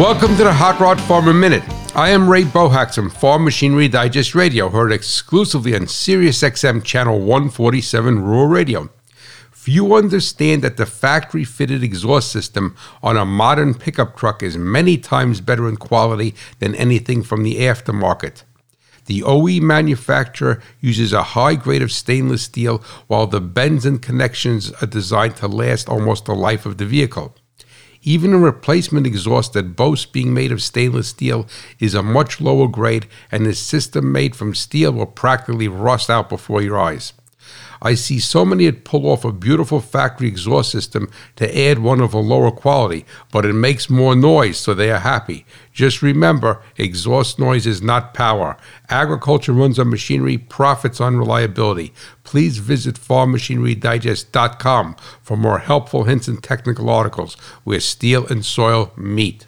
Welcome to the Hot Rod Farmer Minute. I am Ray Bohacz from Farm Machinery Digest Radio, heard exclusively on SiriusXM Channel 147 Rural Radio. Few understand that the factory fitted exhaust system on a modern pickup truck is many times better in quality than anything from the aftermarket. The OE manufacturer uses a high grade of stainless steel, while the bends and connections are designed to last almost the life of the vehicle. Even a replacement exhaust that boasts being made of stainless steel is a much lower grade, and the system made from steel will practically rust out before your eyes. I see so many that pull off a beautiful factory exhaust system to add one of a lower quality, but it makes more noise, so they are happy. Just remember, exhaust noise is not power. Agriculture runs on machinery, profits on reliability. Please visit farmmachinerydigest.com for more helpful hints and technical articles where steel and soil meet.